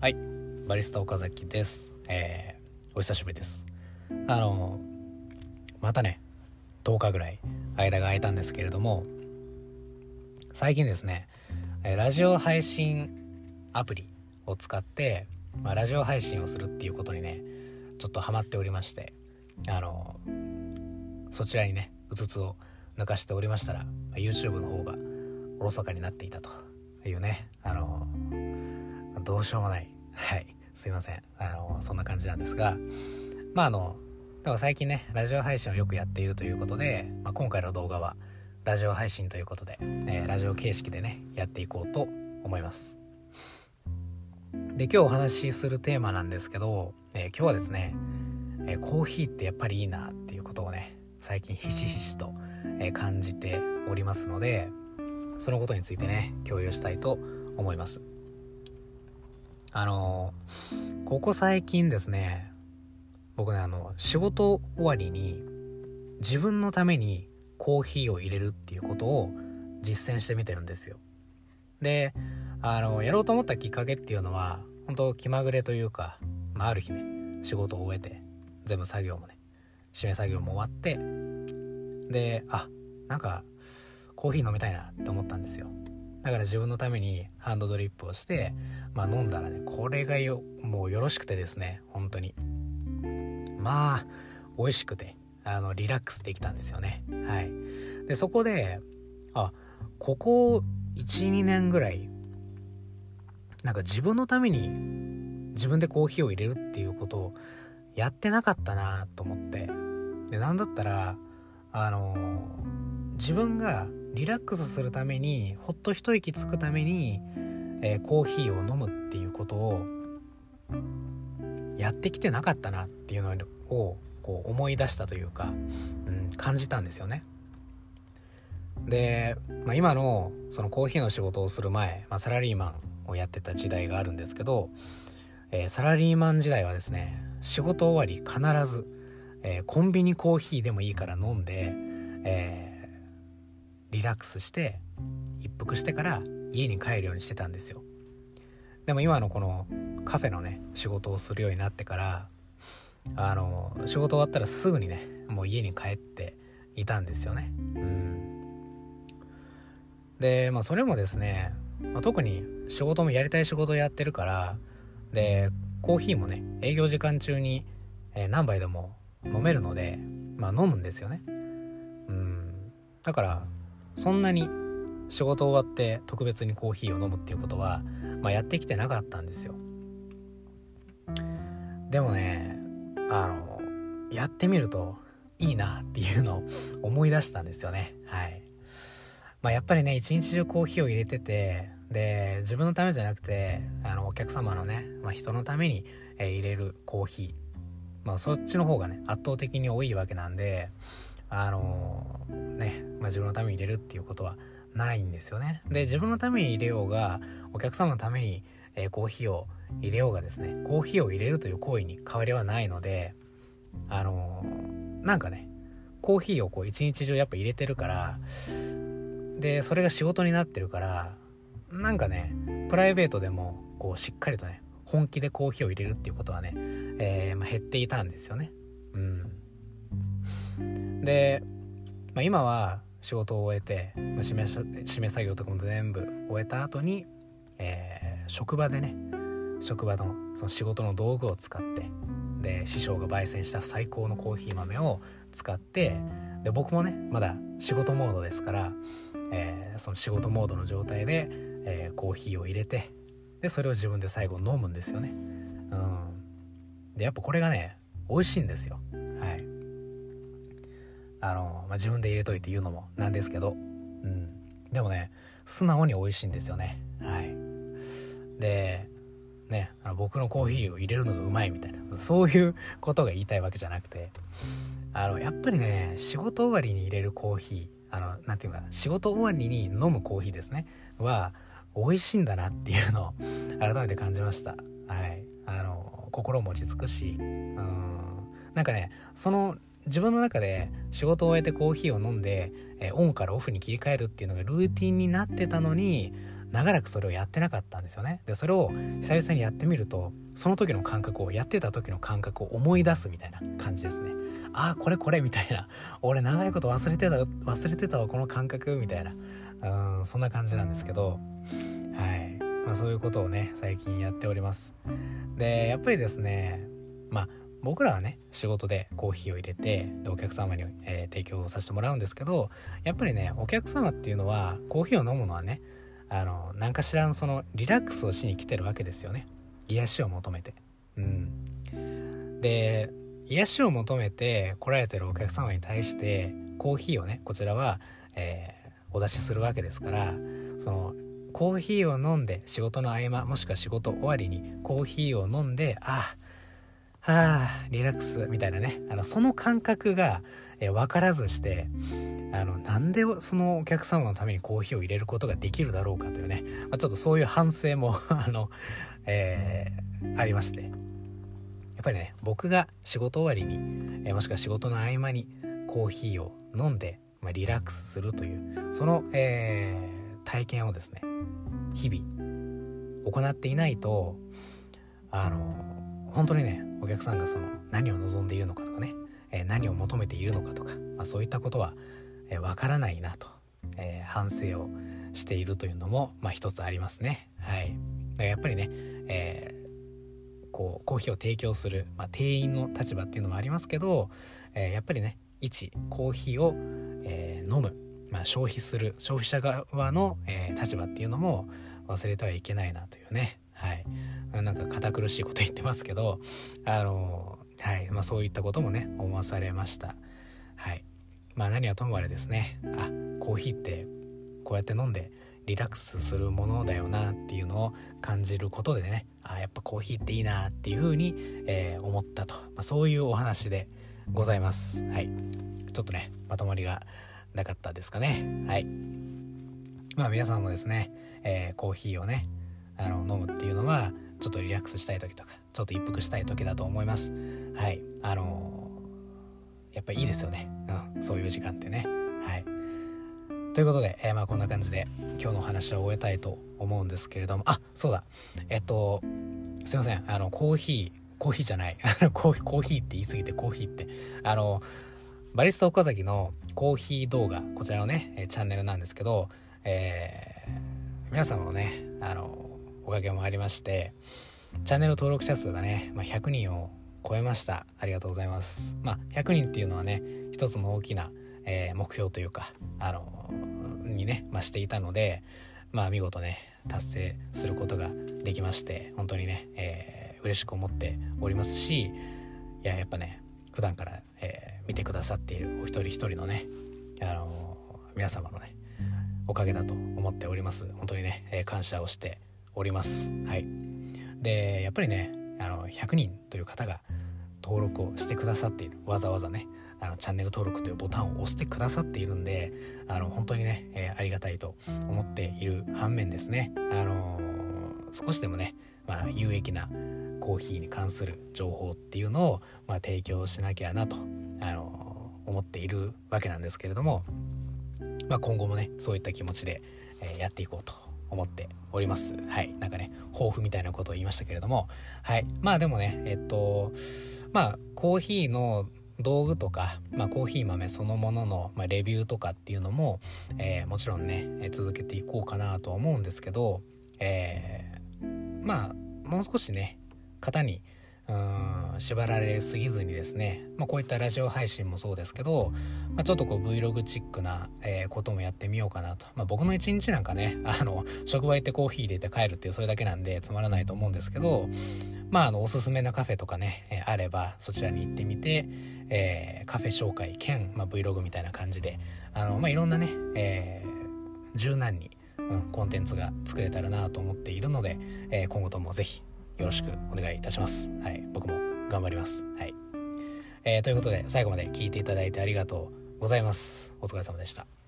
はい、バリスタ岡崎です。えー、お久しぶりです。あの、またね、10日ぐらい間が空いたんですけれども、最近ですね、ラジオ配信アプリを使って、まあ、ラジオ配信をするっていうことにね、ちょっとハマっておりまして、あの、そちらにね、うつつを抜かしておりましたら、YouTube の方がおろそかになっていたというね、あの、どうしようもない。はい。すいません。あの、そんな感じなんですが、まああの、でも最近ね、ラジオ配信をよくやっているということで、まあ、今回の動画はラジオ配信ということで、えーラジオ形式でね、やっていこうと思います。で、今日お話しするテーマなんですけど、えー今日はですね、えーコーヒーってやっぱりいいなっていうことをね、最近ひしひしと、え感じておりますので、そのことについてね、共有したいと思います。あのここ最近ですね僕ねあの仕事終わりに自分のためにコーヒーを入れるっていうことを実践してみてるんですよ。であのやろうと思ったきっかけっていうのは本当気まぐれというか、まあ、ある日ね仕事を終えて全部作業もね締め作業も終わってであなんかコーヒー飲みたいなって思ったんですよ。だから自分のためにハンドドリップをして、まあ飲んだらね、これがよ、もうよろしくてですね、本当に。まあ、美味しくて、あの、リラックスできたんですよね。はい。で、そこで、あ、ここ1、2年ぐらい、なんか自分のために自分でコーヒーを入れるっていうことをやってなかったなと思って。で、なんだったら、あの自分がリラックスするためにほっと一息つくために、えーコーヒーを飲むっていうことをやってきてなかったなっていうのをこう思い出したというか、うん、感じたんですよね。で、まあ、今のそのコーヒーの仕事をする前、まあ、サラリーマンをやってた時代があるんですけど、えーサラリーマン時代はですね仕事終わり必ず、えーコンビニコーヒーでもいいから飲んで、えーリラックスして一服してから家に帰るようにしてたんですよ。でも今のこのカフェのね仕事をするようになってからあの仕事終わったらすぐにねもう家に帰っていたんですよね。うん。でまあそれもですね、まあ、特に仕事もやりたい仕事やってるからでコーヒーもね営業時間中に、え何杯でも飲めるのでまあ飲むんですよね。うん。だからそんなに仕事終わって特別にコーヒーを飲むっていうことは、まあ、やってきてなかったんですよ。でもねあのやってみるといいなっていうのを思い出したんですよね。はい。まあやっぱりね一日中コーヒーを入れててで自分のためじゃなくてあのお客様のね、まあ、人のために、えー入れるコーヒー。まあそっちの方がね圧倒的に多いわけなんであのね、まあ、自分のために入れるっていうことはないんですよね。で自分のために入れようがお客様のために、えーコーヒーを入れようがですねコーヒーを入れるという行為に変わりはないのであのなんかねコーヒーをこう一日中やっぱ入れてるからでそれが仕事になってるからなんかねプライベートでもこうしっかりとね本気でコーヒーを入れるっていうことはね、えーまあ、減っていたんですよね。うん。で、まあ、今は仕事を終えて、締め締め作業とかも全部終えた後に、えー職場でね職場のその仕事の道具を使ってで師匠が焙煎した最高のコーヒー豆を使ってで僕もねまだ仕事モードですから、えーその仕事モードの状態で、えーコーヒーを入れてでそれを自分で最後飲むんですよね。うん。でやっぱこれがね美味しいんですよ。あの、まあ、自分で入れといて言うのもなんですけどうん。でもね素直に美味しいんですよね。はい。でねあの僕のコーヒーを入れるのがうまいみたいなそういうことが言いたいわけじゃなくてあのやっぱりね仕事終わりに入れるコーヒーあのなんていうか仕事終わりに飲むコーヒーですねは美味しいんだなっていうのを改めて感じました。はい。あの心も落ち着くしうん。なんかねその自分の中で仕事を終えてコーヒーを飲んで、えーオンからオフに切り替えるっていうのがルーティンになってたのに長らくそれをやってなかったんですよね。でそれを久々にやってみるとその時の感覚をやってた時の感覚を思い出すみたいな感じですね。ああこれこれみたいな。俺長いこと忘れてた忘れてたわこの感覚みたいな。うんそんな感じなんですけど。はい。まあそういうことをね最近やっております。でやっぱりですねまあ僕らはね仕事でコーヒーを入れてでお客様に、えー、提供させてもらうんですけどやっぱりねお客様っていうのはコーヒーを飲むのはねあの何かしらのそのリラックスをしに来てるわけですよね。癒しを求めて。うん。で癒しを求めて来られてるお客様に対してコーヒーをねこちらは、えー、お出しするわけですからそのコーヒーを飲んで仕事の合間もしくは仕事終わりにコーヒーを飲んであはあリラックスみたいなね。あのその感覚が、え分からずしてあのなんでそのお客様のためにコーヒーを入れることができるだろうかというね、まあ、ちょっとそういう反省も あの、えー、ありまして。やっぱりね僕が仕事終わりに、えもしくは仕事の合間にコーヒーを飲んで、まあ、リラックスするというその、えー、体験をですね日々行っていないとあの本当にねお客さんがその何を望んでいるのかとかね、えー、何を求めているのかとか、まあ、そういったことはわ、えー、からないなと、えー、反省をしているというのも、まあ、一つありますね。はい、だからやっぱりね、えー、こうコーヒーを提供する、まあ、店員の立場っていうのもありますけど、えー、やっぱりね一コーヒーを、えー、飲む、まあ、消費する消費者側の、えー、立場っていうのも忘れてはいけないなというねはい。なんか堅苦しいこと言ってますけどあのはい。まあそういったこともね思わされました。はい。まあ何はともあれですね。あコーヒーってこうやって飲んでリラックスするものだよなっていうのを感じることでね。あやっぱコーヒーっていいなっていうふうに、えー、思ったと、まあ、そういうお話でございます。はい。ちょっとねまとまりがなかったですかね。はい。まあ皆さんもですね、えー、コーヒーをねあの飲むっていうのはちょっとリラックスしたい時とかちょっと一服したい時だと思います。はい。あのー、やっぱいいですよね。うん。そういう時間ってね。はい。ということで、えー、まあこんな感じで今日のお話は終えたいと思うんですけれども。あそうだ。えっとすいません。あのコーヒーコーヒーじゃない。コーヒーコーヒーって言い過ぎてコーヒーって。あのバリスタ岡崎のコーヒー動画こちらのねチャンネルなんですけど、えー、皆さんもねあのおかげもありましてチャンネル登録者数がね、まあ、100人を超えました。ありがとうございます。まあ100人っていうのはね一つの大きな、えー、目標というかあのにね、まあ、していたのでまあ見事ね達成することができまして本当にね、えー、嬉しく思っておりますしいややっぱね普段から、えー、見てくださっているお一人一人のねあの皆様のねおかげだと思っております。本当にね、えー、感謝をしております。はい、でやっぱりねあの100人という方が登録をしてくださっている。わざわざねあのチャンネル登録というボタンを押してくださっているんであの本当にね、えー、ありがたいと思っている反面ですね、あのー、少しでもね、まあ、有益なコーヒーに関する情報っていうのを、まあ、提供しなきゃなと、あのー、思っているわけなんですけれども、まあ、今後もねそういった気持ちで、えやっていこうと思っております。はい。なんかね、抱負みたいなことを言いましたけれども、はい。まあでもね、えっと、まあ、コーヒーの道具とか、まあ、コーヒー豆そのものの、まあ、レビューとかっていうのも、えー、もちろんね、え続けていこうかなとは思うんですけど、えー、まあもう少しね型にうん縛られすぎずにですね、まあ、こういったラジオ配信もそうですけど、まあ、ちょっとこう Vlog チックな、えー、こともやってみようかなと、まあ、僕の一日なんかねあの職場行ってコーヒー入れて帰るっていうそれだけなんでつまらないと思うんですけどまああのおすすめなカフェとかね、えー、あればそちらに行ってみて、えー、カフェ紹介兼、まあ、Vlog みたいな感じであの、まあ、いろんなね、え、柔軟に、うん、コンテンツが作れたらなと思っているので、え今後ともぜひよろしくお願いいたします。はい、僕も頑張ります。はい。えー、ということで最後まで聞いていただいてありがとうございます。お疲れ様でした。